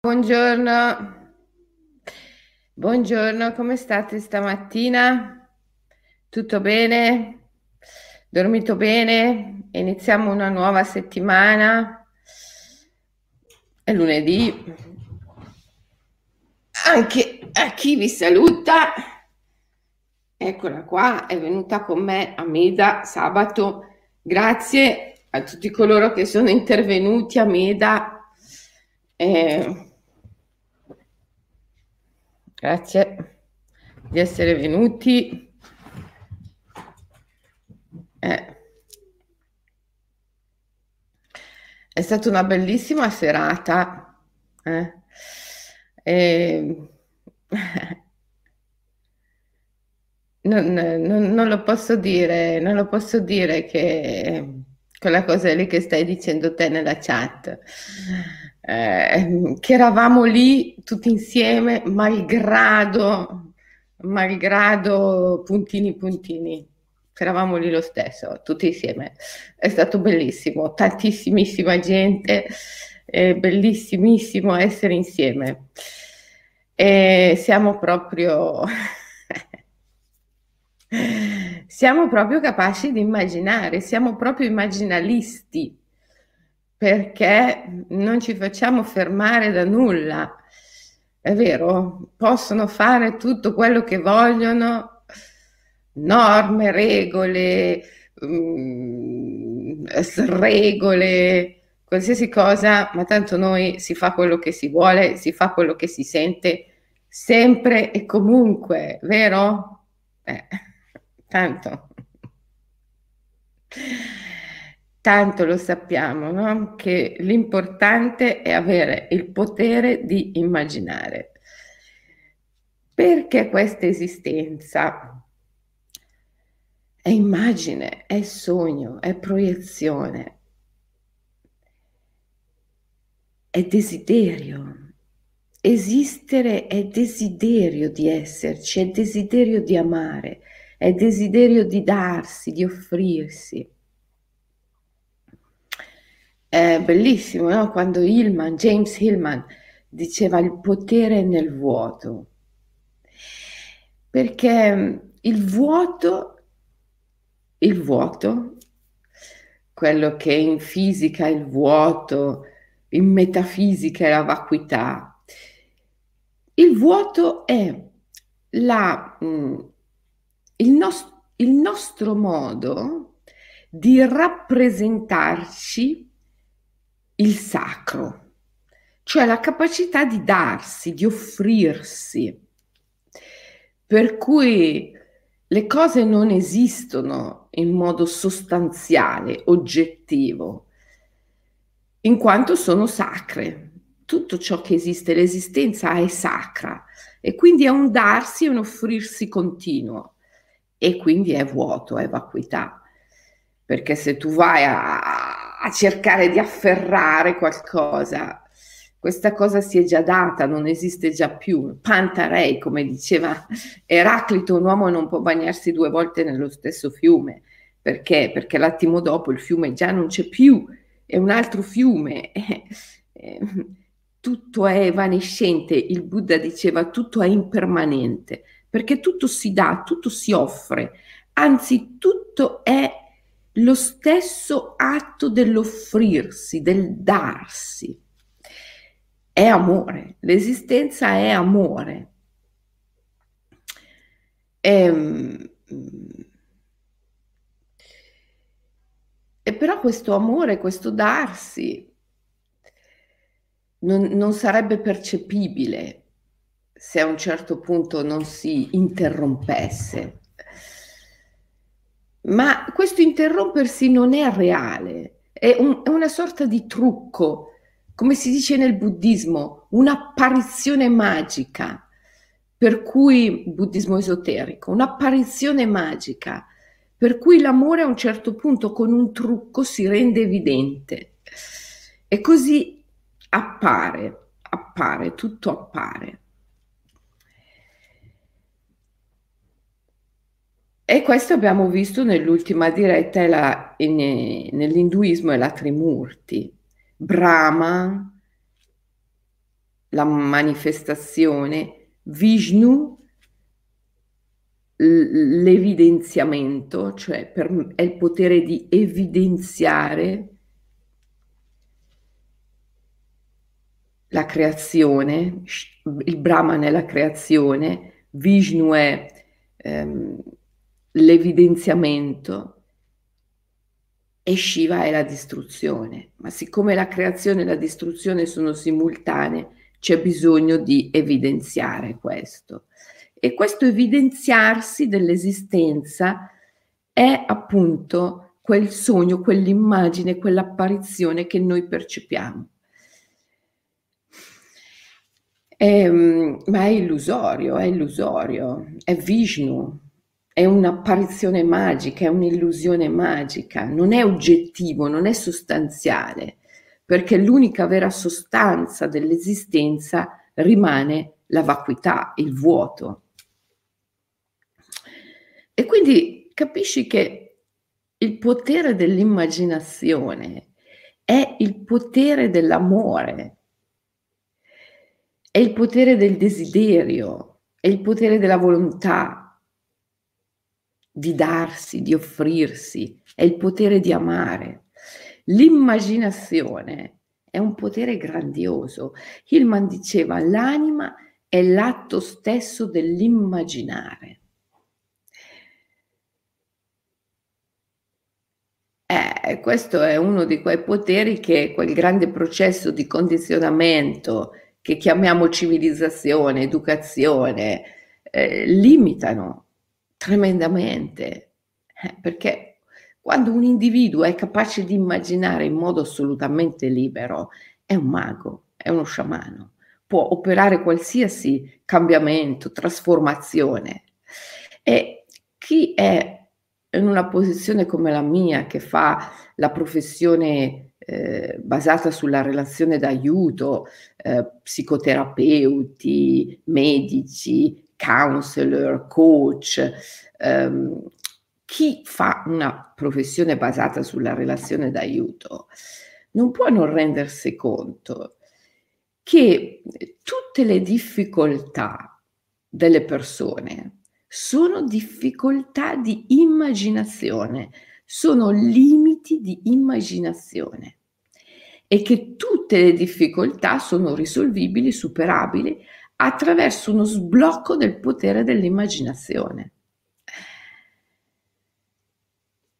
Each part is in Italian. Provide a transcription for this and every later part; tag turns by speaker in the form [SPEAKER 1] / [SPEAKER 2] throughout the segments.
[SPEAKER 1] Buongiorno, buongiorno, come state stamattina? Tutto bene? Dormito bene? Iniziamo una nuova settimana. È lunedì. Anche a chi vi saluta, eccola qua, è venuta con me a Meda sabato. Grazie a tutti coloro che sono intervenuti a Meda. Eh, Grazie di essere venuti. Eh. È stata una bellissima serata. Eh. E... Non, non, non, lo posso dire, non lo posso dire che quella cosa lì che stai dicendo te nella chat eh, che eravamo lì tutti insieme, malgrado, malgrado puntini puntini. Eravamo lì lo stesso, tutti insieme. È stato bellissimo, tantissimissima gente, è bellissimissimo essere insieme. E siamo proprio... siamo proprio capaci di immaginare, siamo proprio immaginalisti perché non ci facciamo fermare da nulla. È vero, possono fare tutto quello che vogliono, norme, regole, mm, regole, qualsiasi cosa, ma tanto noi si fa quello che si vuole, si fa quello che si sente, sempre e comunque, vero? Eh, tanto. Tanto lo sappiamo, no? che l'importante è avere il potere di immaginare. Perché questa esistenza è immagine, è sogno, è proiezione, è desiderio. Esistere è desiderio di esserci, è desiderio di amare, è desiderio di darsi, di offrirsi. È bellissimo, no? Quando Hillman, James Hillman, diceva il potere nel vuoto. Perché mm, il vuoto, il vuoto, quello che in fisica è il vuoto, in metafisica è la vacuità, il vuoto è la, mm, il, nos- il nostro modo di rappresentarci il sacro, cioè la capacità di darsi, di offrirsi, per cui le cose non esistono in modo sostanziale, oggettivo, in quanto sono sacre. Tutto ciò che esiste, l'esistenza è sacra e quindi è un darsi e un offrirsi continuo e quindi è vuoto, è vacuità. Perché se tu vai a, a cercare di afferrare qualcosa. Questa cosa si è già data, non esiste già più. Pantarei, come diceva Eraclito, un uomo non può bagnarsi due volte nello stesso fiume. Perché? Perché l'attimo dopo il fiume già non c'è più, è un altro fiume. tutto è evanescente, il Buddha diceva tutto è impermanente, perché tutto si dà, tutto si offre, anzi tutto è lo stesso atto dell'offrirsi, del darsi. È amore, l'esistenza è amore. E, ehm, e però questo amore, questo darsi, non, non sarebbe percepibile se a un certo punto non si interrompesse ma questo interrompersi non è reale, è, un, è una sorta di trucco, come si dice nel buddismo, un'apparizione magica, per cui buddismo esoterico, un'apparizione magica, per cui l'amore a un certo punto con un trucco si rende evidente. E così appare, appare, tutto appare. E questo abbiamo visto nell'ultima diretta la, in, nell'induismo è la Trimurti. Brahma, la manifestazione, Vishnu l'evidenziamento, cioè per, è il potere di evidenziare la creazione, il Brahman è la creazione, Vishnu è ehm, l'evidenziamento e Shiva è la distruzione. Ma siccome la creazione e la distruzione sono simultanee, c'è bisogno di evidenziare questo. E questo evidenziarsi dell'esistenza è appunto quel sogno, quell'immagine, quell'apparizione che noi percepiamo. È, ehm, ma è illusorio, è illusorio, è Vishnu, è un'apparizione magica, è un'illusione magica, non è oggettivo, non è sostanziale, perché l'unica vera sostanza dell'esistenza rimane la vacuità, il vuoto. E quindi capisci che il potere dell'immaginazione è il potere dell'amore, è il potere del desiderio, è il potere della volontà di darsi, di offrirsi, è il potere di amare. L'immaginazione è un potere grandioso. Hillman diceva l'anima è l'atto stesso dell'immaginare. Eh, questo è uno di quei poteri che quel grande processo di condizionamento che chiamiamo civilizzazione, educazione, eh, limitano tremendamente, eh, perché quando un individuo è capace di immaginare in modo assolutamente libero, è un mago, è uno sciamano, può operare qualsiasi cambiamento, trasformazione. E chi è in una posizione come la mia, che fa la professione eh, basata sulla relazione d'aiuto, eh, psicoterapeuti, medici, counselor, coach, ehm, chi fa una professione basata sulla relazione d'aiuto non può non rendersi conto che tutte le difficoltà delle persone sono difficoltà di immaginazione, sono limiti di immaginazione e che tutte le difficoltà sono risolvibili, superabili attraverso uno sblocco del potere dell'immaginazione.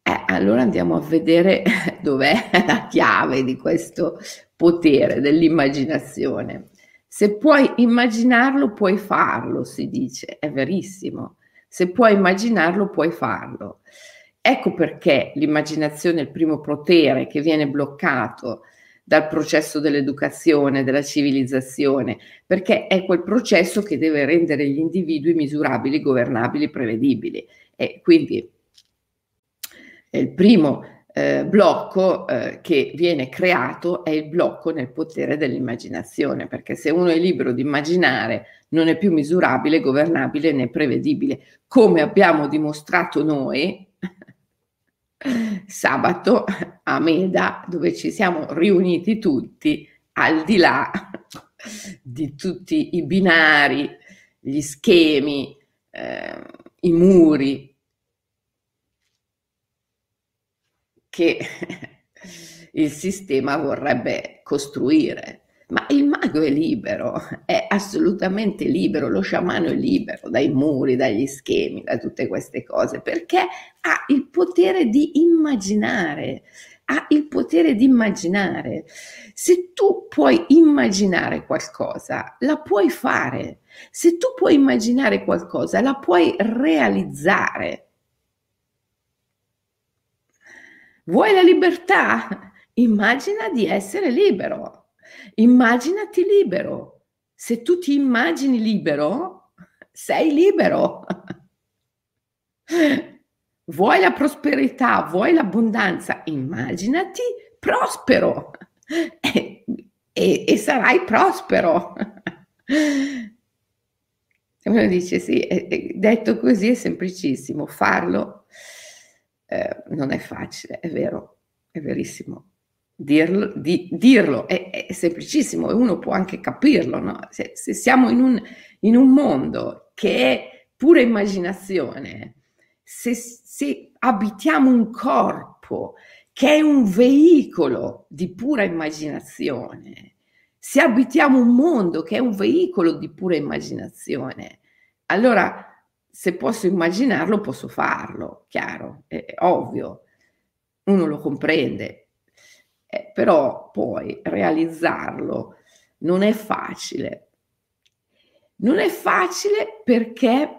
[SPEAKER 1] Eh, allora andiamo a vedere dov'è la chiave di questo potere dell'immaginazione. Se puoi immaginarlo, puoi farlo, si dice, è verissimo. Se puoi immaginarlo, puoi farlo. Ecco perché l'immaginazione è il primo potere che viene bloccato dal processo dell'educazione, della civilizzazione, perché è quel processo che deve rendere gli individui misurabili, governabili, prevedibili. E quindi il primo eh, blocco eh, che viene creato è il blocco nel potere dell'immaginazione, perché se uno è libero di immaginare non è più misurabile, governabile né prevedibile, come abbiamo dimostrato noi sabato a Meda dove ci siamo riuniti tutti al di là di tutti i binari, gli schemi, eh, i muri che il sistema vorrebbe costruire. Ma il mago è libero, è assolutamente libero, lo sciamano è libero dai muri, dagli schemi, da tutte queste cose, perché ha il potere di immaginare, ha il potere di immaginare. Se tu puoi immaginare qualcosa, la puoi fare. Se tu puoi immaginare qualcosa, la puoi realizzare. Vuoi la libertà? Immagina di essere libero. Immaginati libero. Se tu ti immagini libero, sei libero. Vuoi la prosperità, vuoi l'abbondanza, immaginati prospero e, e, e sarai prospero. E uno dice sì, è, detto così è semplicissimo, farlo eh, non è facile, è vero, è verissimo. Dirlo, di, dirlo è, è, semplicissimo e uno può anche capirlo, no? se, se, siamo in un, in un, mondo che è pura immaginazione, se, se abitiamo un corpo che è un veicolo di pura immaginazione, se abitiamo un mondo che è un veicolo di pura immaginazione, allora se posso immaginarlo posso farlo, chiaro, è, è ovvio, uno lo comprende, eh, però poi realizzarlo non è facile. Non è facile perché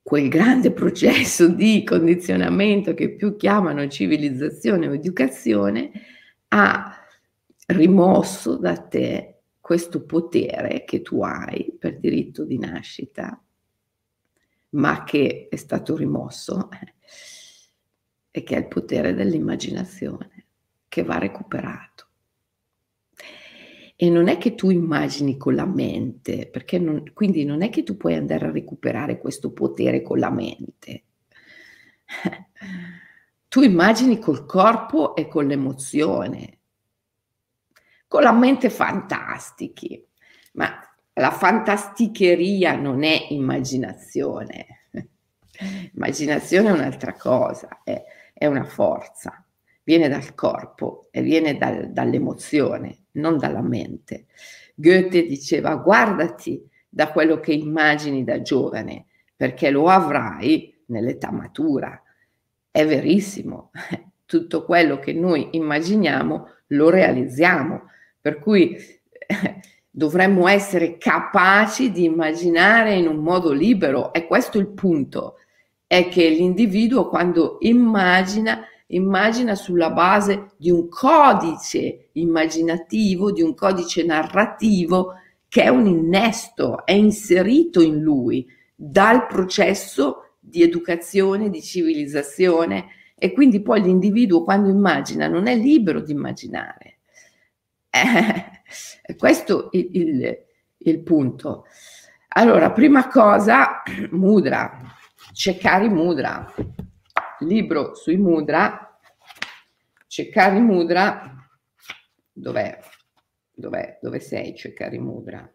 [SPEAKER 1] quel grande processo di condizionamento che più chiamano civilizzazione o educazione ha rimosso da te questo potere che tu hai per diritto di nascita, ma che è stato rimosso e che è il potere dell'immaginazione che va recuperato. E non è che tu immagini con la mente, perché non, quindi non è che tu puoi andare a recuperare questo potere con la mente. tu immagini col corpo e con l'emozione. Con la mente fantastichi, ma la fantasticheria non è immaginazione. Immaginazione è un'altra cosa, è, è una forza, viene dal corpo e viene dal, dall'emozione, non dalla mente. Goethe diceva guardati da quello che immagini da giovane, perché lo avrai nell'età matura. È verissimo, tutto quello che noi immaginiamo lo realizziamo, per cui dovremmo essere capaci di immaginare in un modo libero, e questo è il punto è che l'individuo quando immagina, immagina sulla base di un codice immaginativo, di un codice narrativo che è un innesto, è inserito in lui dal processo di educazione, di civilizzazione e quindi poi l'individuo quando immagina non è libero di immaginare. Eh, questo è il, il, il punto. Allora, prima cosa, mudra. Cecari Mudra, libro sui mudra, Cecari Mudra, dov'è? Dov'è? Dove sei Cecari Mudra?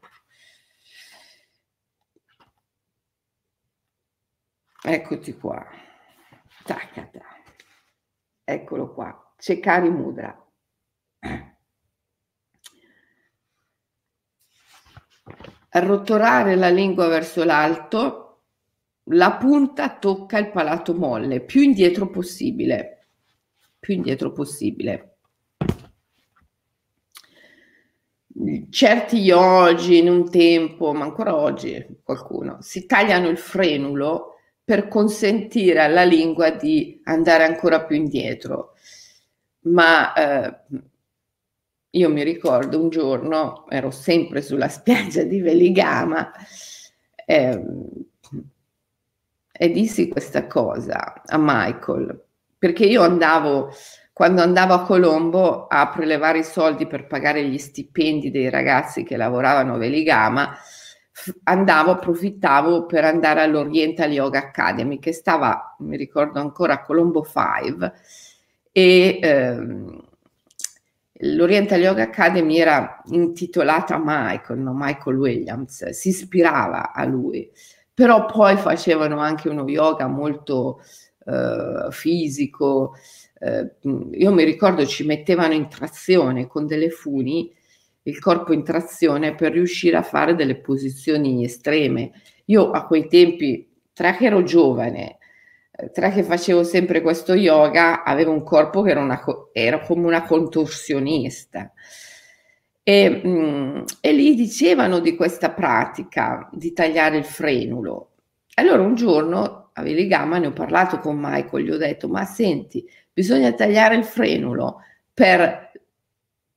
[SPEAKER 1] Eccoti qua. Taccata. Eccolo qua. Cecari Mudra. Arrotolare la lingua verso l'alto la punta tocca il palato molle, più indietro possibile, più indietro possibile. Certi yogi in un tempo, ma ancora oggi qualcuno, si tagliano il frenulo per consentire alla lingua di andare ancora più indietro. Ma eh, io mi ricordo un giorno, ero sempre sulla spiaggia di Veligama, eh, e dissi questa cosa a Michael, perché io andavo, quando andavo a Colombo a prelevare i soldi per pagare gli stipendi dei ragazzi che lavoravano a Veligama, andavo, approfittavo per andare all'Oriental Yoga Academy che stava, mi ricordo ancora, a Colombo 5 e ehm, l'Oriental Yoga Academy era intitolata a Michael, no? Michael Williams, si ispirava a lui però poi facevano anche uno yoga molto eh, fisico. Eh, io mi ricordo ci mettevano in trazione con delle funi il corpo in trazione per riuscire a fare delle posizioni estreme. Io a quei tempi, tra che ero giovane, eh, tra che facevo sempre questo yoga, avevo un corpo che era, una, era come una contorsionista. E, mh, e lì dicevano di questa pratica di tagliare il frenulo. Allora un giorno a Veligama ne ho parlato con Michael, gli ho detto, ma senti, bisogna tagliare il frenulo per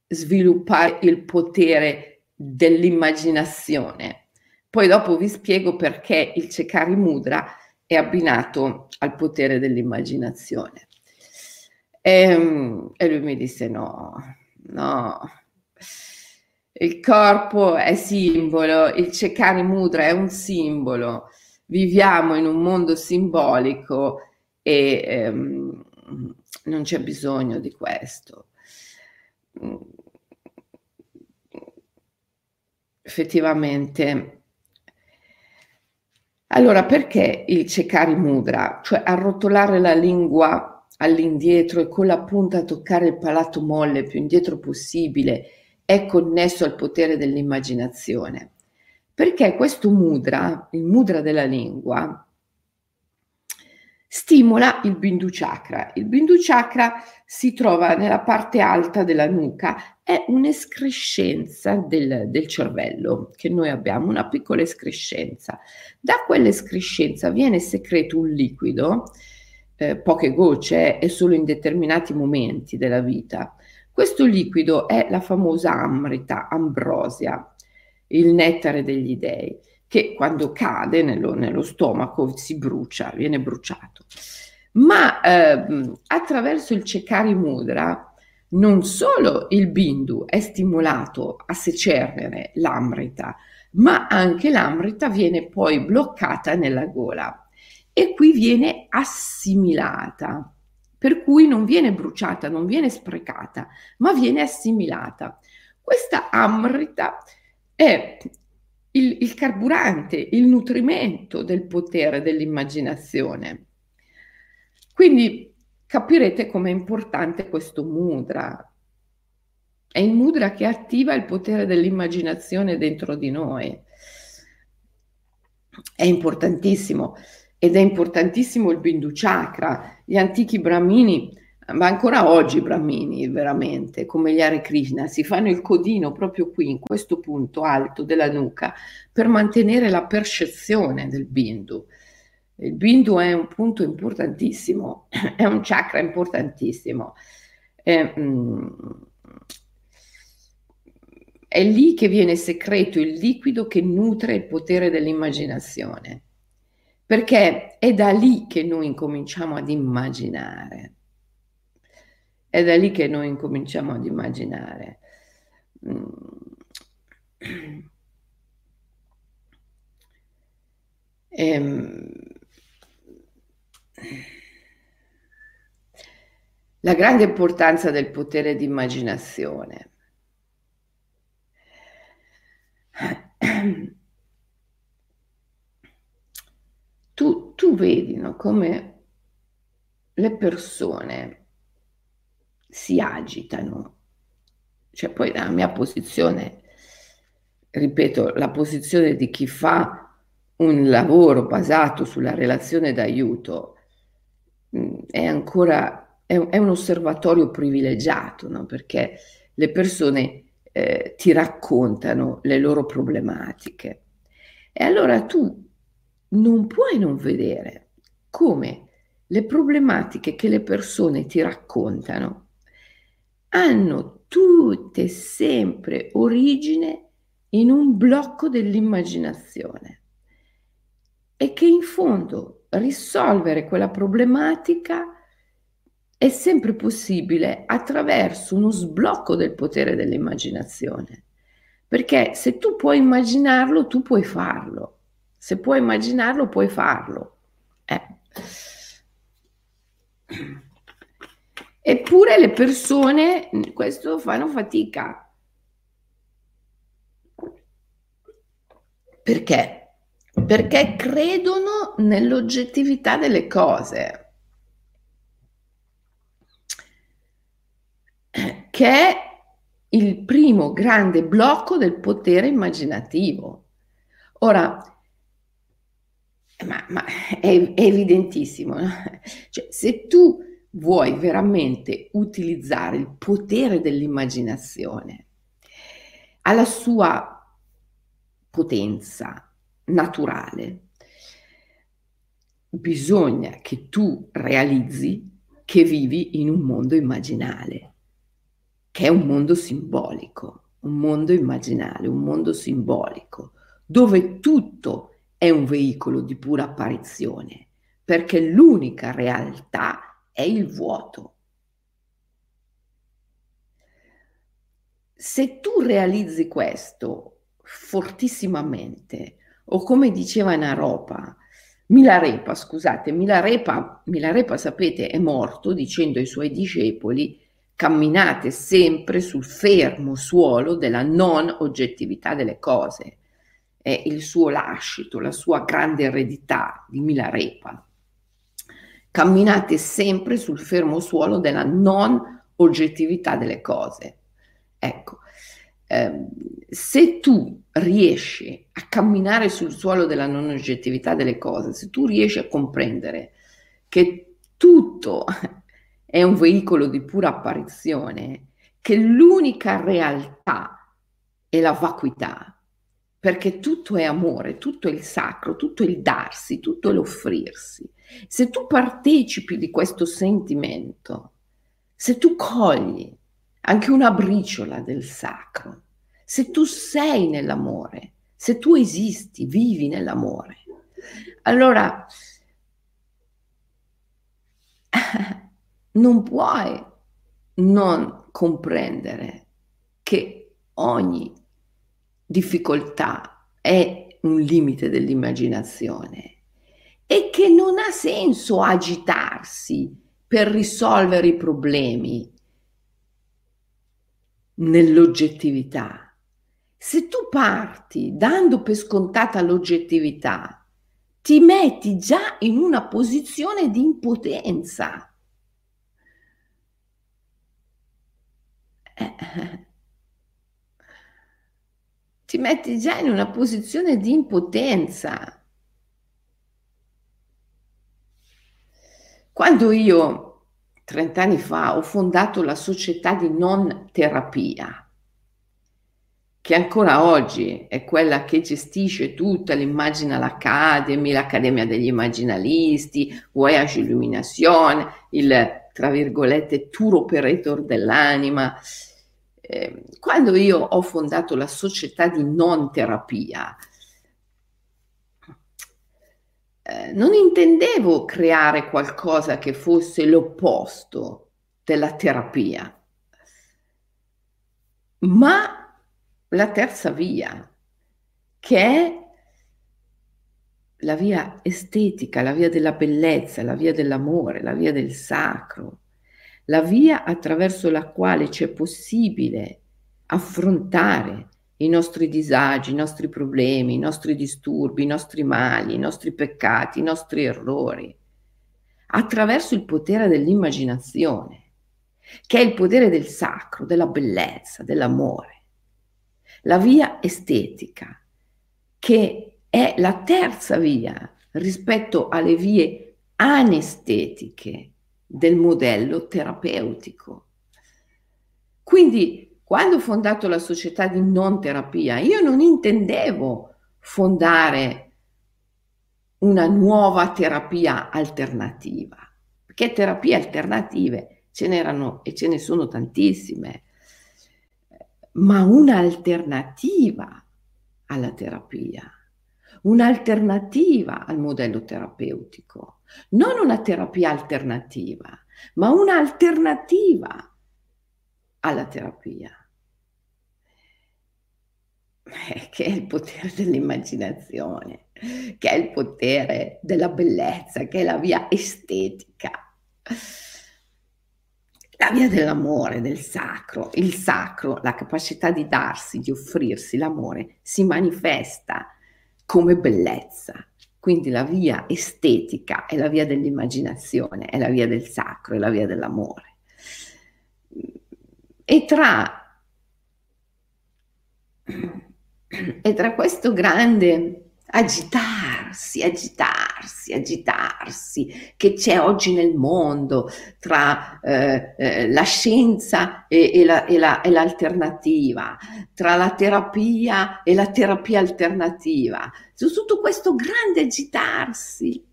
[SPEAKER 1] sviluppare il potere dell'immaginazione. Poi dopo vi spiego perché il Cecari Mudra è abbinato al potere dell'immaginazione. E, ehm, e lui mi disse no, no, il corpo è simbolo, il Cecani Mudra è un simbolo, viviamo in un mondo simbolico e, ehm, non c'è bisogno di questo. Effettivamente. Allora, perché il cecari mudra, cioè arrotolare la lingua all'indietro e con la punta toccare il palato molle più indietro possibile, è connesso al potere dell'immaginazione? Perché questo mudra, il mudra della lingua, stimola il Bindu Chakra. Il Bindu Chakra si trova nella parte alta della nuca, è un'escrescenza del, del cervello che noi abbiamo, una piccola escrescenza. Da quell'escrescenza viene secreto un liquido, eh, poche gocce e solo in determinati momenti della vita. Questo liquido è la famosa amrita, ambrosia, il nettare degli dei che quando cade nello, nello stomaco si brucia, viene bruciato. Ma eh, attraverso il Cecari Mudra non solo il Bindu è stimolato a secernere l'amrita, ma anche l'amrita viene poi bloccata nella gola e qui viene assimilata, per cui non viene bruciata, non viene sprecata, ma viene assimilata. Questa amrita è il, il carburante, il nutrimento del potere dell'immaginazione. Quindi capirete com'è importante questo mudra. È il mudra che attiva il potere dell'immaginazione dentro di noi. È importantissimo ed è importantissimo il Bindu Chakra. Gli antichi brahmini ma ancora oggi i brahmini, veramente, come gli Hare Krishna, si fanno il codino proprio qui, in questo punto alto della nuca, per mantenere la percezione del bindu. Il bindu è un punto importantissimo, è un chakra importantissimo. È, mm, è lì che viene secreto il liquido che nutre il potere dell'immaginazione, perché è da lì che noi incominciamo ad immaginare. È da lì che noi incominciamo ad immaginare. Mm. Ehm, la grande importanza del potere di immaginazione. Tu, vedi no, come le persone si agitano. Cioè poi la mia posizione, ripeto, la posizione di chi fa un lavoro basato sulla relazione d'aiuto mm, è ancora è, è un osservatorio privilegiato, no? perché le persone eh, ti raccontano le loro problematiche. E allora tu non puoi non vedere come le problematiche che le persone ti raccontano hanno tutte sempre origine in un blocco dell'immaginazione e che in fondo risolvere quella problematica è sempre possibile attraverso uno sblocco del potere dell'immaginazione. Perché se tu puoi immaginarlo, tu puoi farlo. Se puoi immaginarlo, puoi farlo. Eh. Eppure le persone questo fanno fatica. Perché? Perché credono nell'oggettività delle cose, che è il primo grande blocco del potere immaginativo. Ora, ma, ma è, è, evidentissimo, no? cioè, se tu vuoi veramente utilizzare il potere dell'immaginazione alla sua potenza naturale, bisogna che tu realizzi che vivi in un mondo immaginale, che è un mondo simbolico, un mondo immaginale, un mondo simbolico, dove tutto è un veicolo di pura apparizione, perché l'unica realtà è il vuoto. Se tu realizzi questo fortissimamente, o come diceva Naropa, Milarepa, scusate, Milarepa, Milarepa, sapete, è morto dicendo ai suoi discepoli camminate sempre sul fermo suolo della non oggettività delle cose. È il suo lascito, la sua grande eredità di Milarepa. Camminate sempre sul fermo suolo della non oggettività delle cose. Ecco, eh, se tu riesci a camminare sul suolo della non oggettività delle cose, se tu riesci a comprendere che tutto è un veicolo di pura apparizione, che l'unica realtà è la vacuità, perché tutto è amore, tutto è il sacro, tutto è il darsi, tutto è l'offrirsi. Se tu partecipi di questo sentimento, se tu cogli anche una briciola del sacro, se tu sei nell'amore, se tu esisti, vivi nell'amore, allora non puoi non comprendere che ogni difficoltà è un limite dell'immaginazione e che non ha senso agitarsi per risolvere i problemi nell'oggettività. Se tu parti dando per scontata l'oggettività, ti metti già in una posizione di impotenza. Eh, ti metti già in una posizione di impotenza. Quando io, 30 anni fa, ho fondato la società di non terapia, che ancora oggi è quella che gestisce tutta l'Immagina l'Academy, l'Accademia degli Immaginalisti, Voyage Illumination, il, tra virgolette, tour operator dell'anima. Eh, quando io ho fondato la società di non terapia, eh, non intendevo creare qualcosa che fosse l'opposto della terapia, ma la terza via, che è la via estetica, la via della bellezza, la via dell'amore, la via del sacro, la via attraverso la quale c'è possibile affrontare i nostri disagi, i nostri problemi, i nostri disturbi, i nostri mali, i nostri peccati, i nostri errori, attraverso il potere dell'immaginazione, che è il potere del sacro, della bellezza, dell'amore. La via estetica, che è la terza via rispetto alle vie anestetiche del modello terapeutico. Quindi quando ho fondato la società di non terapia, io non intendevo fondare una nuova terapia alternativa, perché terapie alternative ce n'erano e ce ne sono tantissime, ma un'alternativa alla terapia, un'alternativa al modello terapeutico, non una terapia alternativa, ma un'alternativa alla terapia. Eh, che è il potere dell'immaginazione, che è il potere della bellezza, che è la via estetica, la via dell'amore, del sacro. Il sacro, la capacità di darsi, di offrirsi, l'amore si manifesta come bellezza. Quindi la via estetica è la via dell'immaginazione, è la via del sacro, è la via dell'amore. E tra e tra questo grande agitarsi, agitarsi, agitarsi che c'è oggi nel mondo tra eh, eh, la scienza e, e, la, e, la, e, l'alternativa, tra la terapia e la terapia alternativa, su tutto questo grande agitarsi,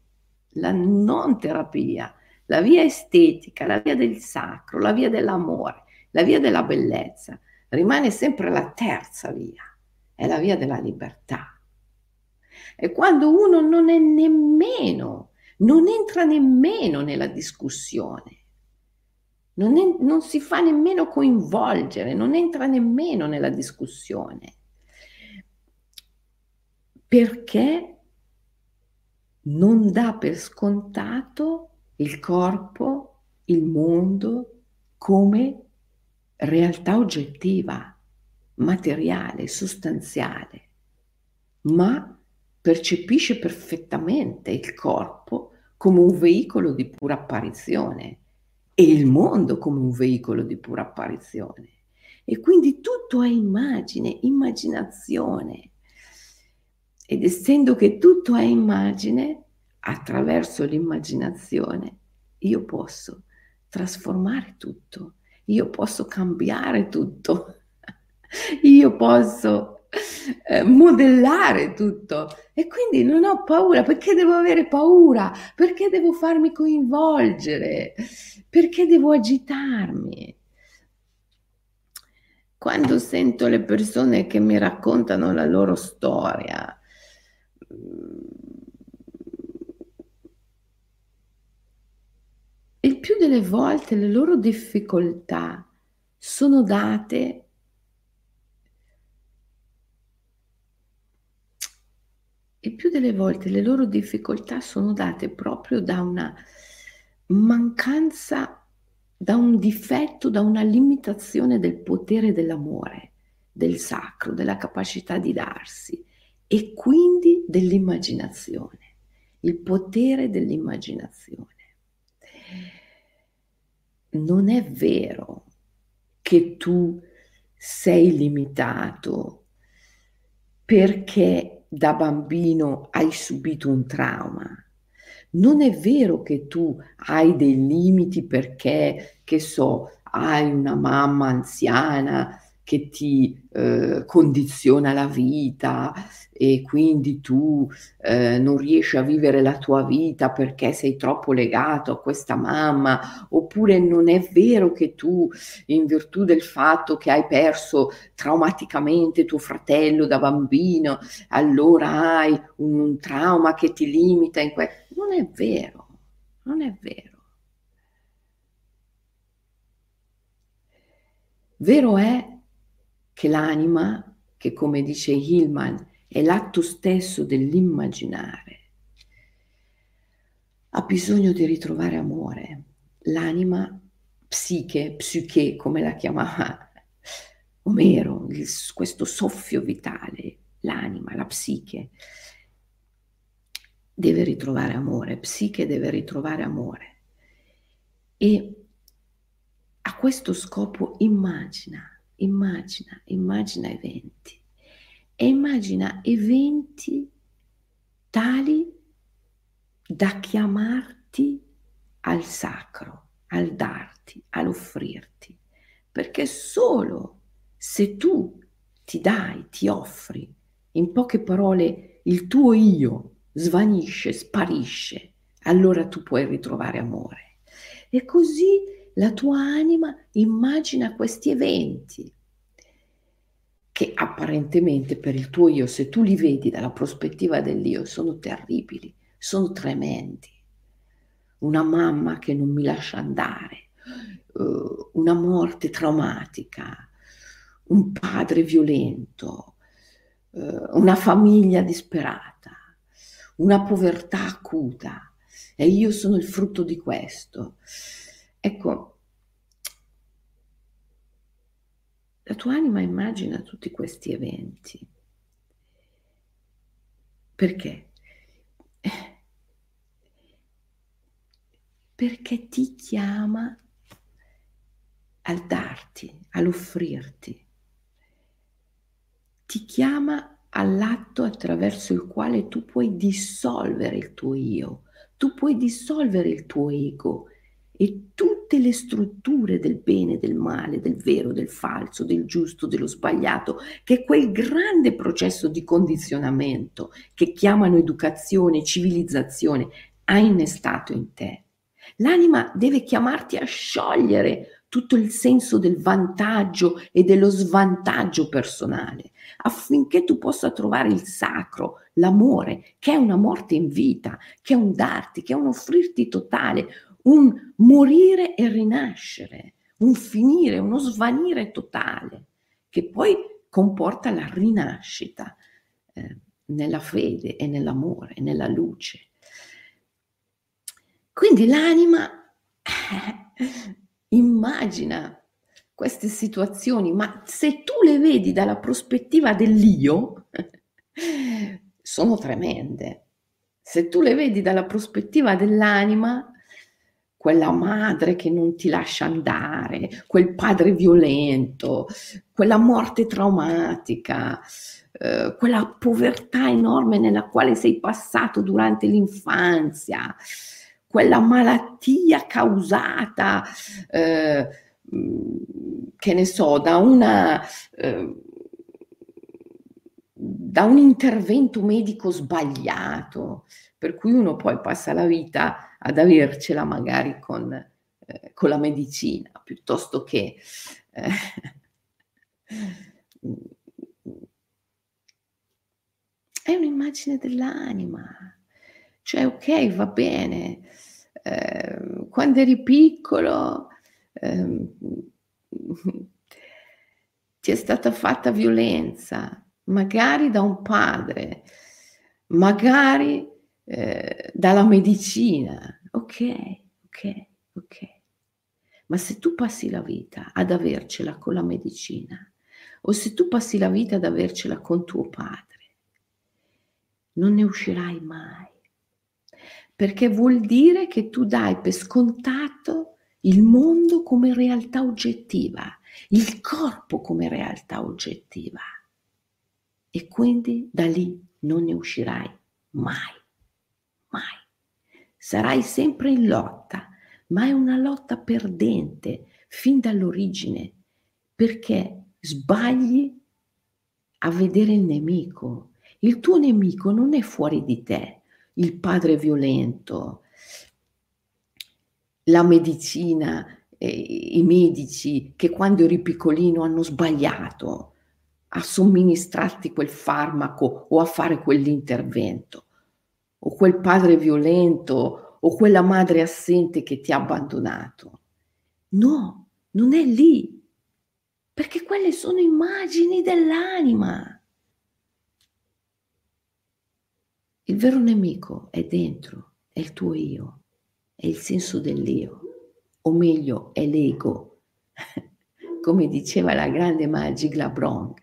[SPEAKER 1] la non terapia, la via estetica, la via del sacro, la via dell'amore, la via della bellezza, rimane sempre la terza via è la via della libertà. Quando uno non è nemmeno, non entra nemmeno nella discussione, non, è, non si fa nemmeno coinvolgere, non entra nemmeno nella discussione, perché non dà per scontato il corpo, il mondo come realtà oggettiva, materiale, sostanziale, ma percepisce perfettamente il corpo come un veicolo di pura apparizione e il mondo come un veicolo di pura apparizione. E quindi tutto è immagine, immaginazione. Ed essendo che tutto è immagine, attraverso l'immaginazione, io posso trasformare tutto, io posso cambiare tutto, io posso eh, modellare tutto e quindi non ho paura. Perché devo avere paura? Perché devo farmi coinvolgere? Perché devo agitarmi? Quando sento le persone che mi raccontano la loro storia, il più delle volte le loro difficoltà sono date il più delle volte le loro difficoltà sono date proprio da una mancanza, da un difetto, da una limitazione del potere dell'amore, del sacro, della capacità di darsi e quindi dell'immaginazione, il potere dell'immaginazione. Non è vero che tu sei limitato perché da bambino hai subito un trauma. Non è vero che tu hai dei limiti perché, che so, hai una mamma anziana che ti eh, condiziona la vita e quindi tu eh, non riesci a vivere la tua vita perché sei troppo legato a questa mamma, oppure non è vero che tu, in virtù del fatto che hai perso traumaticamente tuo fratello da bambino, allora hai un, un trauma che ti limita in questo. Non è vero, non è vero. Vero è che l'anima, che come dice Hillman è l'atto stesso dell'immaginare, ha bisogno di ritrovare amore. L'anima psiche, psiche, come la chiamava Omero, il, questo soffio vitale, l'anima, la psiche, deve ritrovare amore, psiche deve ritrovare amore. E a questo scopo immagina, immagina, immagina eventi e immagina eventi tali da chiamarti al sacro, al darti, all'offrirti, perché solo se tu ti dai, ti offri, in poche parole il tuo io svanisce, sparisce, allora tu puoi ritrovare amore. E così la tua anima immagina questi eventi che apparentemente per il tuo io, se tu li vedi dalla prospettiva dell'io, sono terribili, sono tremendi. Una mamma che non mi lascia andare, uh, una morte traumatica, un padre violento, uh, una famiglia disperata, una povertà acuta e io sono il frutto di questo. Ecco, la tua anima immagina tutti questi eventi. Perché? Perché ti chiama al darti, all'offrirti. Ti chiama all'atto attraverso il quale tu puoi dissolvere il tuo io, tu puoi dissolvere il tuo ego e tutte le strutture del bene, del male, del vero, del falso, del giusto, dello sbagliato, che è quel grande processo di condizionamento che chiamano educazione, civilizzazione, ha innestato in te. L'anima deve chiamarti a sciogliere tutto il senso del vantaggio e dello svantaggio personale, affinché tu possa trovare il sacro, l'amore, che è una morte in vita, che è un darti, che è un offrirti totale, un morire e rinascere, un finire, uno svanire totale, che poi comporta la rinascita eh, nella fede e nell'amore, nella luce. Quindi l'anima eh, immagina queste situazioni, ma se tu le vedi dalla prospettiva dell'io, sono tremende. Se tu le vedi dalla prospettiva dell'anima, quella madre che non ti lascia andare, quel padre violento, quella morte traumatica, eh, quella povertà enorme nella quale sei passato durante l'infanzia, quella malattia causata, eh, che ne so, da una... Eh, da un intervento medico sbagliato, per cui uno poi passa la vita ad avercela magari con, eh, con la medicina, piuttosto che... Eh, è un'immagine dell'anima, cioè ok, va bene, eh, quando eri piccolo eh, ti è stata fatta violenza, magari da un padre, magari eh, dalla medicina. Ok, ok, ok. Ma se tu passi la vita ad avercela con la medicina, o se tu passi la vita ad avercela con tuo padre, non ne uscirai mai. Perché vuol dire che tu dai per scontato il mondo come realtà oggettiva, il corpo come realtà oggettiva. E quindi da lì non ne uscirai mai, mai. Sarai sempre in lotta, ma è una lotta perdente fin dall'origine, perché sbagli a vedere il nemico. Il tuo nemico non è fuori di te, il padre violento, la medicina, eh, i medici che quando eri piccolino hanno sbagliato a somministrarti quel farmaco o a fare quell'intervento, o quel padre violento o quella madre assente che ti ha abbandonato. No, non è lì, perché quelle sono immagini dell'anima. Il vero nemico è dentro, è il tuo io, è il senso dell'io, o meglio è l'ego. Come diceva la grande Maggie Labrong,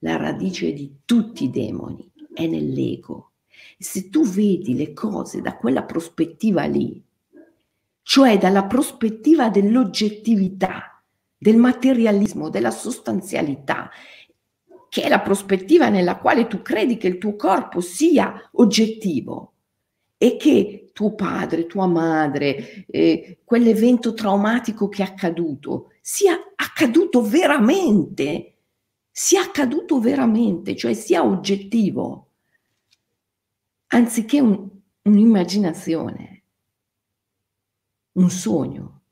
[SPEAKER 1] la radice di tutti i demoni è nell'ego. Se tu vedi le cose da quella prospettiva lì, cioè dalla prospettiva dell'oggettività, del materialismo, della sostanzialità, che è la prospettiva nella quale tu credi che il tuo corpo sia oggettivo e che tuo padre, tua madre, eh, quell'evento traumatico che è accaduto, sia accaduto veramente sia accaduto veramente, cioè sia oggettivo, anziché un, un'immaginazione, un sogno.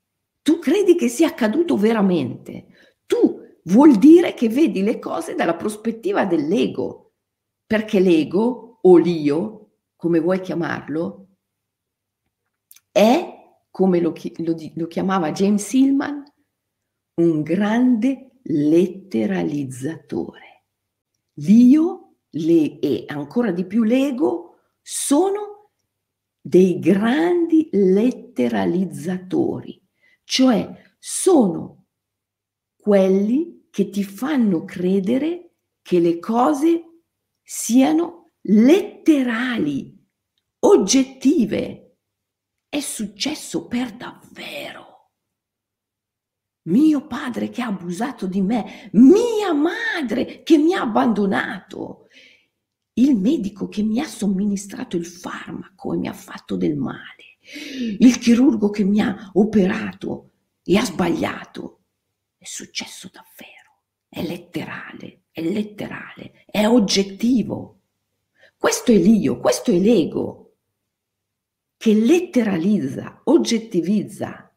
[SPEAKER 1] Tu credi che sia accaduto veramente. Tu vuol dire che vedi le cose dalla prospettiva dell'ego, perché l'ego o l'io, come vuoi chiamarlo, è, come lo, lo, lo chiamava James Hillman, un grande letteralizzatore. L'io le, e ancora di più l'ego sono dei grandi letteralizzatori, cioè sono quelli che ti fanno credere che le cose siano letterali, oggettive. È successo per davvero mio padre che ha abusato di me, mia madre che mi ha abbandonato, il medico che mi ha somministrato il farmaco e mi ha fatto del male, il chirurgo che mi ha operato e ha sbagliato. È successo davvero, è letterale, è letterale, è oggettivo. Questo è l'io, questo è l'ego che letteralizza, oggettivizza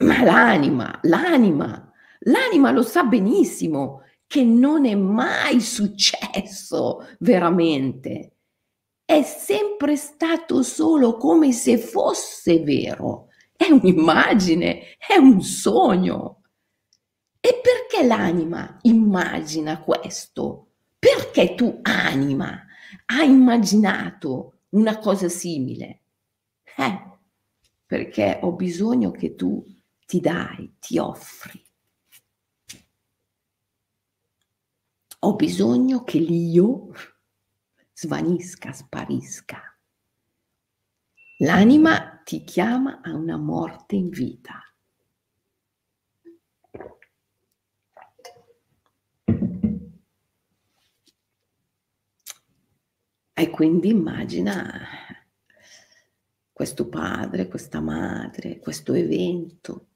[SPEAKER 1] ma l'anima, l'anima, l'anima lo sa benissimo che non è mai successo veramente. È sempre stato solo come se fosse vero. È un'immagine, è un sogno. E perché l'anima immagina questo? Perché tu, anima, hai immaginato una cosa simile? Eh, perché ho bisogno che tu ti dai, ti offri. Ho bisogno che l'io svanisca, sparisca. L'anima ti chiama a una morte in vita. E quindi immagina questo padre, questa madre, questo evento.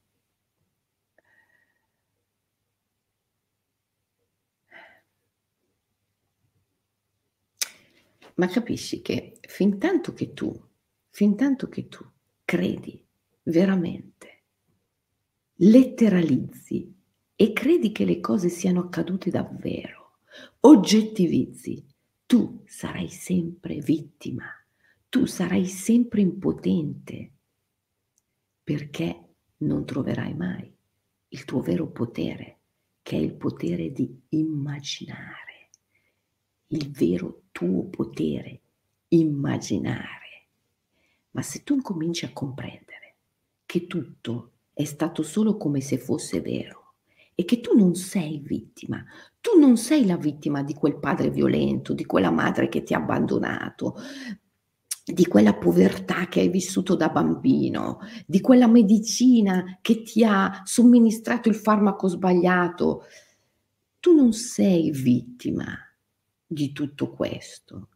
[SPEAKER 1] Ma capisci che fin tanto che tu, fin tanto che tu credi veramente, letteralizzi e credi che le cose siano accadute davvero, oggettivizzi tu sarai sempre vittima, tu sarai sempre impotente, perché non troverai mai il tuo vero potere, che è il potere di immaginare, il vero tuo potere, immaginare. Ma se tu incominci a comprendere che tutto è stato solo come se fosse vero, e che tu non sei vittima, tu non sei la vittima di quel padre violento, di quella madre che ti ha abbandonato, di quella povertà che hai vissuto da bambino, di quella medicina che ti ha somministrato il farmaco sbagliato. Tu non sei vittima di tutto questo,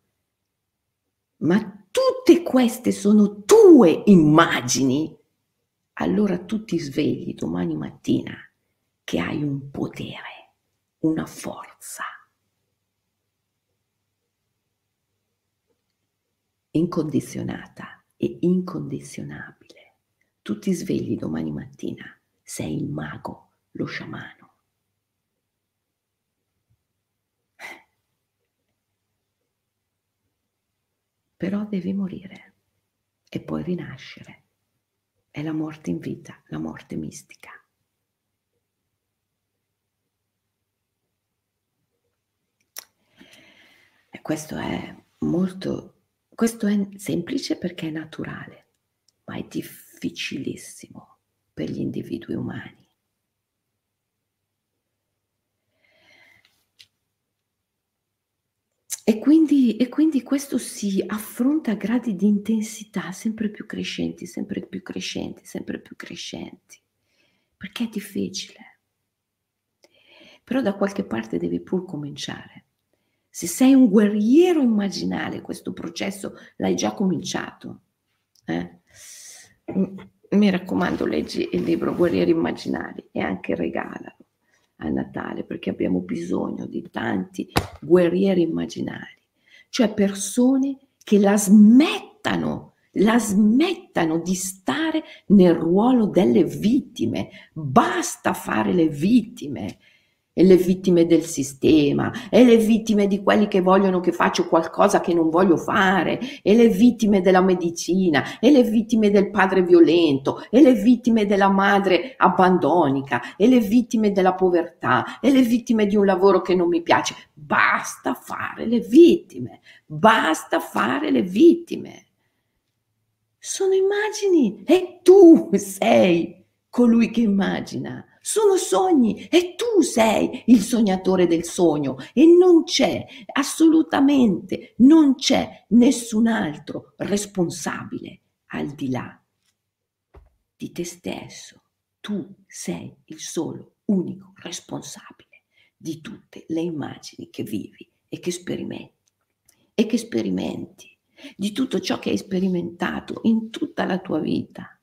[SPEAKER 1] ma tutte queste sono tue immagini. Allora tu ti svegli domani mattina che hai un potere, una forza. incondizionata e incondizionabile. Tu ti svegli domani mattina, sei il mago, lo sciamano. Però devi morire e poi rinascere. È la morte in vita, la morte mistica. E questo è molto, questo è semplice perché è naturale, ma è difficilissimo per gli individui umani. E quindi, e quindi, questo si affronta a gradi di intensità sempre più crescenti, sempre più crescenti, sempre più crescenti, perché è difficile. Però da qualche parte devi pur cominciare. Se sei un guerriero immaginale, questo processo l'hai già cominciato. Eh? Mi raccomando, leggi il libro Guerrieri Immaginali e anche regalalo a Natale perché abbiamo bisogno di tanti guerrieri immaginali, cioè persone che la smettano, la smettano di stare nel ruolo delle vittime. Basta fare le vittime e le vittime del sistema, e le vittime di quelli che vogliono che faccio qualcosa che non voglio fare, e le vittime della medicina, e le vittime del padre violento, e le vittime della madre abbandonica, e le vittime della povertà, e le vittime di un lavoro che non mi piace. Basta fare le vittime, basta fare le vittime. Sono immagini e tu sei colui che immagina sono sogni e tu sei il sognatore del sogno e non c'è assolutamente, non c'è nessun altro responsabile al di là di te stesso. Tu sei il solo, unico responsabile di tutte le immagini che vivi e che sperimenti e che sperimenti di tutto ciò che hai sperimentato in tutta la tua vita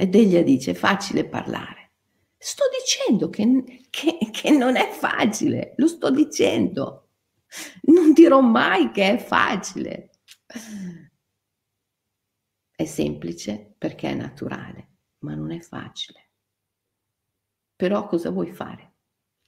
[SPEAKER 1] E Delia dice, facile parlare. Sto dicendo che, che, che non è facile, lo sto dicendo. Non dirò mai che è facile. È semplice perché è naturale, ma non è facile. Però cosa vuoi fare?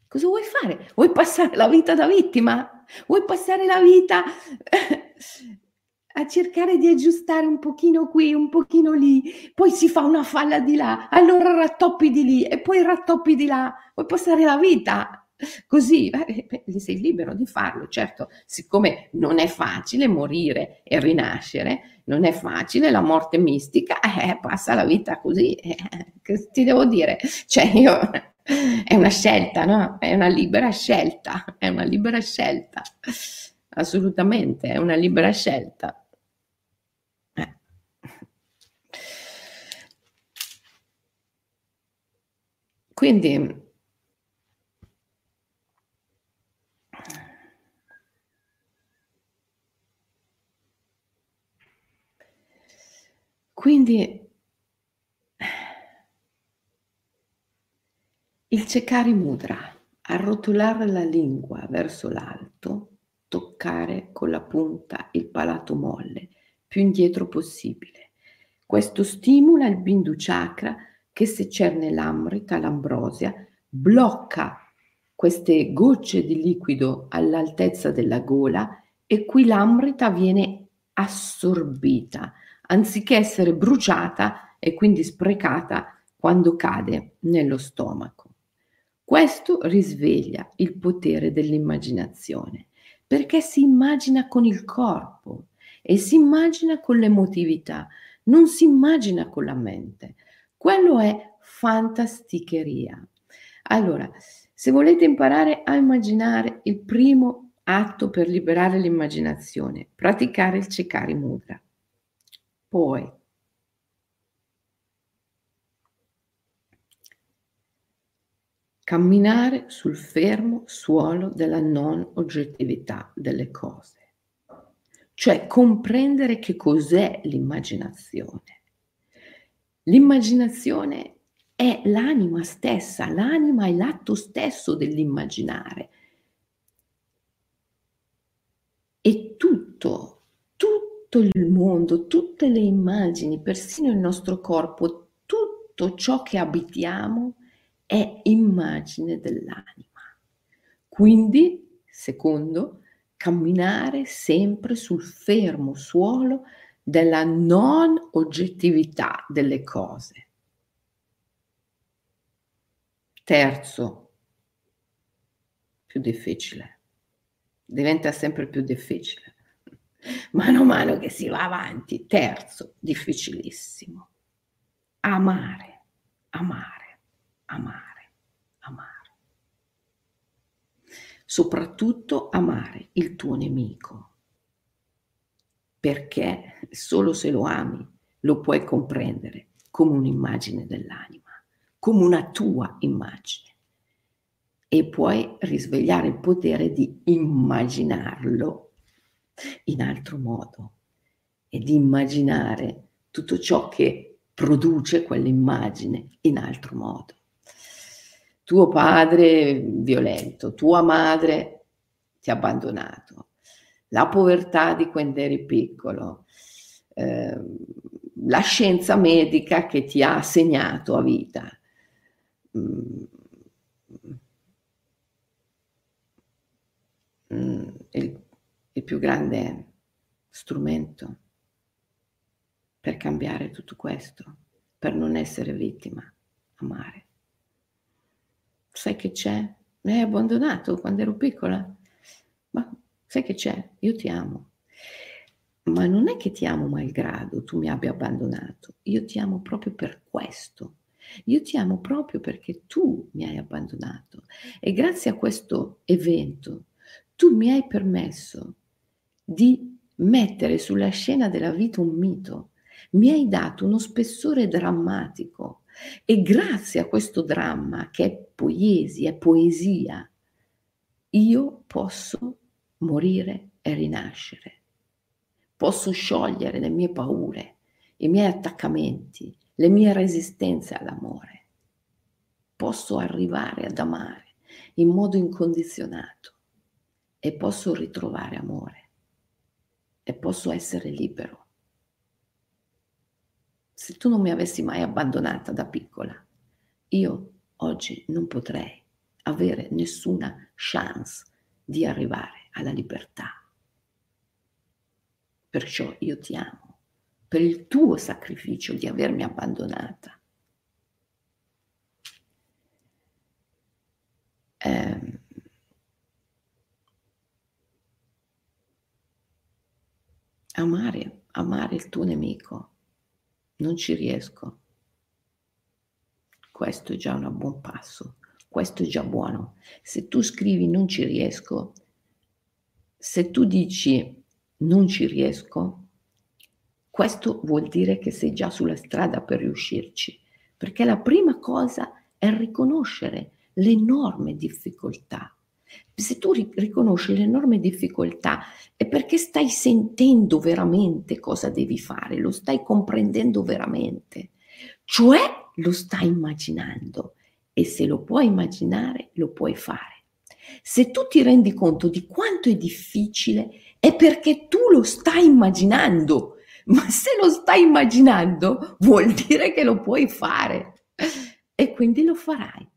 [SPEAKER 1] Cosa vuoi fare? Vuoi passare la vita da vittima? Vuoi passare la vita a cercare di aggiustare un pochino qui, un pochino lì, poi si fa una falla di là, allora rattoppi di lì e poi rattoppi di là, puoi passare la vita Così beh, sei libero di farlo. Certo, siccome non è facile morire e rinascere, non è facile la morte mistica, eh, passa la vita così. Eh, che ti devo dire? Cioè, io, è una scelta, no? È una libera scelta, è una libera scelta. Assolutamente, è una libera scelta. Eh. Quindi Quindi il Cekari Mudra, arrotolare la lingua verso l'alto, toccare con la punta il palato molle, più indietro possibile. Questo stimola il Bindu Chakra che secerne l'amrita, l'ambrosia, blocca queste gocce di liquido all'altezza della gola e qui l'amrita viene assorbita anziché essere bruciata e quindi sprecata quando cade nello stomaco. Questo risveglia il potere dell'immaginazione, perché si immagina con il corpo e si immagina con l'emotività, non si immagina con la mente. Quello è fantasticheria. Allora, se volete imparare a immaginare il primo atto per liberare l'immaginazione, praticare il Cekari Mudra. Poi camminare sul fermo suolo della non oggettività delle cose, cioè comprendere che cos'è l'immaginazione. L'immaginazione è l'anima stessa, l'anima è l'atto stesso dell'immaginare. E tutto tutto il mondo, tutte le immagini, persino il nostro corpo, tutto ciò che abitiamo è immagine dell'anima. Quindi, secondo, camminare sempre sul fermo suolo della non oggettività delle cose. Terzo, più difficile, diventa sempre più difficile mano a mano che si va avanti. Terzo, difficilissimo, amare, amare, amare, amare. Soprattutto amare il tuo nemico, perché solo se lo ami lo puoi comprendere come un'immagine dell'anima, come una tua immagine e puoi risvegliare il potere di immaginarlo in altro modo e di immaginare tutto ciò che produce quell'immagine in altro modo. Tuo padre violento, tua madre ti ha abbandonato, la povertà di quando eri piccolo, eh, la scienza medica che ti ha segnato a vita. Mm. Mm. Il il più grande strumento per cambiare tutto questo, per non essere vittima, amare. Sai che c'è? Mi hai abbandonato quando ero piccola? Ma sai che c'è? Io ti amo. Ma non è che ti amo malgrado tu mi abbia abbandonato, io ti amo proprio per questo. Io ti amo proprio perché tu mi hai abbandonato e grazie a questo evento tu mi hai permesso di mettere sulla scena della vita un mito. Mi hai dato uno spessore drammatico e grazie a questo dramma che è poesia, è poesia, io posso morire e rinascere. Posso sciogliere le mie paure, i miei attaccamenti, le mie resistenze all'amore. Posso arrivare ad amare in modo incondizionato e posso ritrovare amore e posso essere libero. Se tu non mi avessi mai abbandonata da piccola, io oggi non potrei avere nessuna chance di arrivare alla libertà. Perciò io ti amo per il tuo sacrificio di avermi abbandonata. Eh, amare, amare il tuo nemico, non ci riesco. Questo è già un buon passo, questo è già buono. Se tu scrivi non ci riesco, se tu dici non ci riesco, questo vuol dire che sei già sulla strada per riuscirci, perché la prima cosa è riconoscere l'enorme difficoltà. Se tu riconosci l'enorme difficoltà è perché stai sentendo veramente cosa devi fare, lo stai comprendendo veramente, cioè lo stai immaginando e se lo puoi immaginare lo puoi fare. Se tu ti rendi conto di quanto è difficile è perché tu lo stai immaginando ma se lo stai immaginando vuol dire che lo puoi fare e quindi lo farai.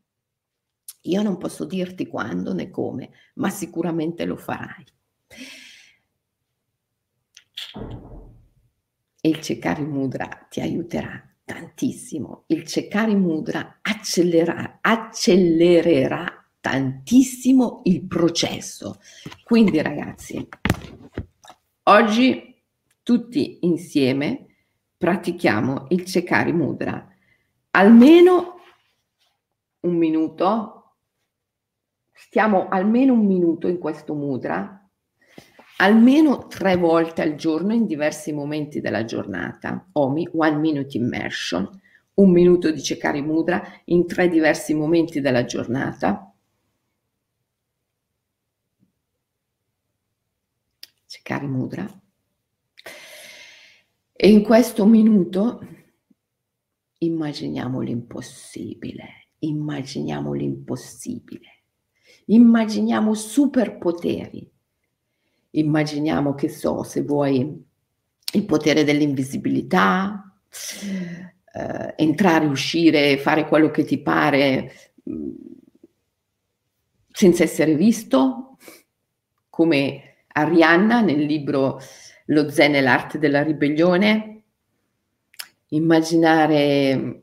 [SPEAKER 1] Io non posso dirti quando né come, ma sicuramente lo farai. E il Cekari Mudra ti aiuterà tantissimo. Il Cekari Mudra accelererà, accelererà tantissimo il processo. Quindi ragazzi, oggi tutti insieme pratichiamo il Cekari Mudra. Almeno un minuto, stiamo almeno un minuto in questo mudra, almeno tre volte al giorno in diversi momenti della giornata. OMI, One Minute Immersion, un minuto di Cekari Mudra in tre diversi momenti della giornata. Cekari Mudra. E in questo minuto immaginiamo l'impossibile, immaginiamo l'impossibile, immaginiamo superpoteri, immaginiamo che so, se vuoi, il potere dell'invisibilità, eh, entrare, uscire, fare quello che ti pare mh, mm, senza essere visto, come Arianna nel libro lo zen è l'arte della ribellione, immaginare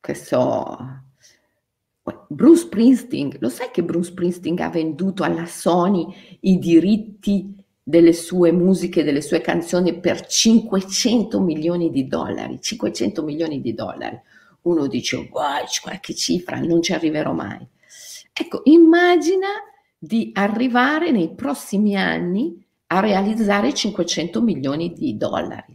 [SPEAKER 1] che so, Bruce Springsteen, lo sai che Bruce Springsteen ha venduto alla Sony i diritti delle sue musiche, delle sue canzoni per 500 milioni di dollari, 500 milioni di dollari. Uno dice, wow, qualche cifra, non ci arriverò mai. Ecco, immagina di arrivare nei prossimi anni a realizzare 500 milioni di dollari.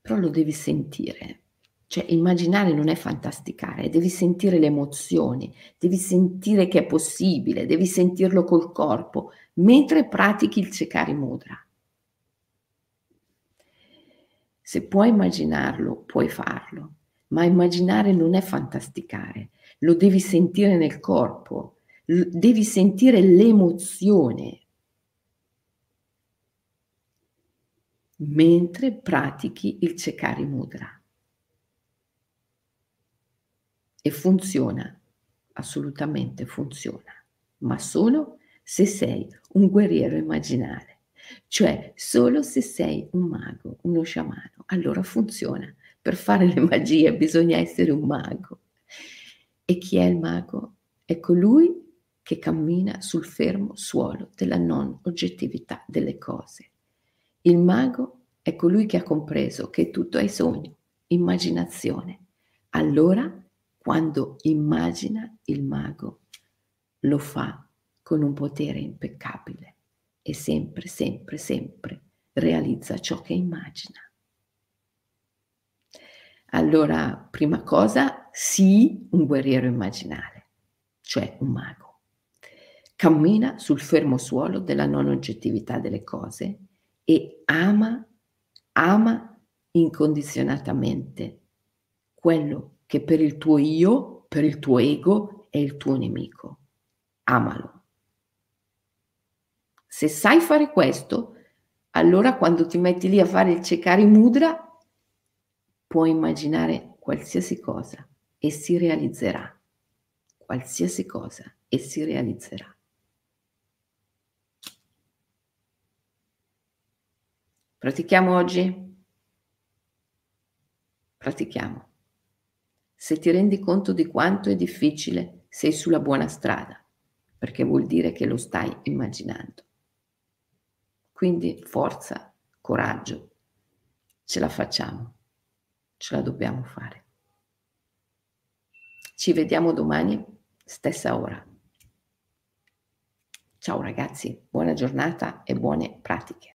[SPEAKER 1] Però lo devi sentire, cioè immaginare non è fantasticare, devi sentire le emozioni, devi sentire che è possibile, devi sentirlo col corpo mentre pratichi il Cekari Mudra. Se puoi immaginarlo, puoi farlo ma immaginare non è fantasticare, lo devi sentire nel corpo, devi sentire l'emozione. Mentre pratichi il Cekari Mudra. E funziona, assolutamente funziona, ma solo se sei un guerriero immaginale, cioè solo se sei un mago, uno sciamano, allora funziona per fare le magie bisogna essere un mago. E chi è il mago? È colui che cammina sul fermo suolo della non oggettività delle cose. Il mago è colui che ha compreso che tutto è sogno, immaginazione. Allora, quando immagina il mago, lo fa con un potere impeccabile e sempre, sempre, sempre realizza ciò che immagina. Allora, prima cosa, sii un guerriero immaginale, cioè un mago. Cammina sul fermo suolo della non oggettività delle cose e ama, ama incondizionatamente quello che per il tuo io, per il tuo ego è il tuo nemico. Amalo. Se sai fare questo, allora quando ti metti lì a fare il cecari mudra, può immaginare qualsiasi cosa e si realizzerà. Qualsiasi cosa e si realizzerà. Pratichiamo oggi? Pratichiamo. se ti rendi conto di quanto è difficile, sei sulla buona strada, perché vuol dire che lo stai immaginando. Quindi forza, coraggio, ce la facciamo, ce la dobbiamo fare. Ci vediamo domani, stessa ora. Ciao ragazzi, buona giornata e buone pratiche.